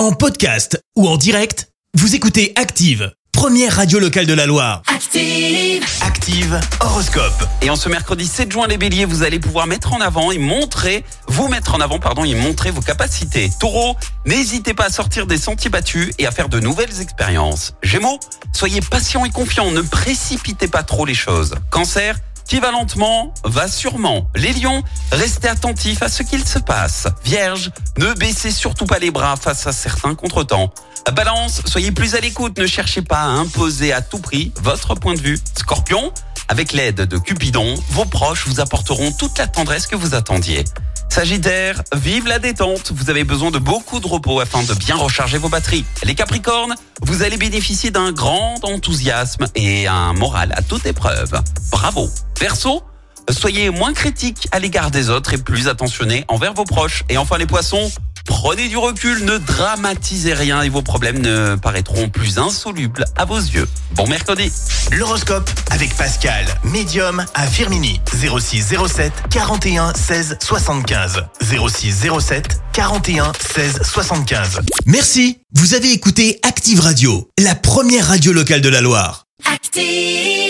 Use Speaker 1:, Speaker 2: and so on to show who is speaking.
Speaker 1: En podcast ou en direct, vous écoutez Active, première radio locale de la Loire.
Speaker 2: Active.
Speaker 1: Active Horoscope.
Speaker 3: Et en ce mercredi 7 juin, les béliers, vous allez pouvoir mettre en avant et montrer, vous mettre en avant, pardon, et montrer vos capacités. Taureau, n'hésitez pas à sortir des sentiers battus et à faire de nouvelles expériences. Gémeaux, soyez patient et confiant, ne précipitez pas trop les choses. Cancer, qui va lentement, va sûrement. Les lions, restez attentifs à ce qu'il se passe. Vierge, ne baissez surtout pas les bras face à certains contretemps. Balance, soyez plus à l'écoute, ne cherchez pas à imposer à tout prix votre point de vue. Scorpion, avec l'aide de Cupidon, vos proches vous apporteront toute la tendresse que vous attendiez. Sagittaire, vive la détente. Vous avez besoin de beaucoup de repos afin de bien recharger vos batteries. Les Capricornes, vous allez bénéficier d'un grand enthousiasme et un moral à toute épreuve. Bravo. Verseau, soyez moins critique à l'égard des autres et plus attentionné envers vos proches. Et enfin les Poissons, prenez du recul, ne dramatisez rien et vos problèmes ne paraîtront plus insolubles à vos yeux. Bon mercredi.
Speaker 1: L'horoscope avec Pascal, médium à Firmini. 06 07 41 16 75. 06 07 41 16 75. Merci. Vous avez écouté Active Radio, la première radio locale de la Loire.
Speaker 2: Active.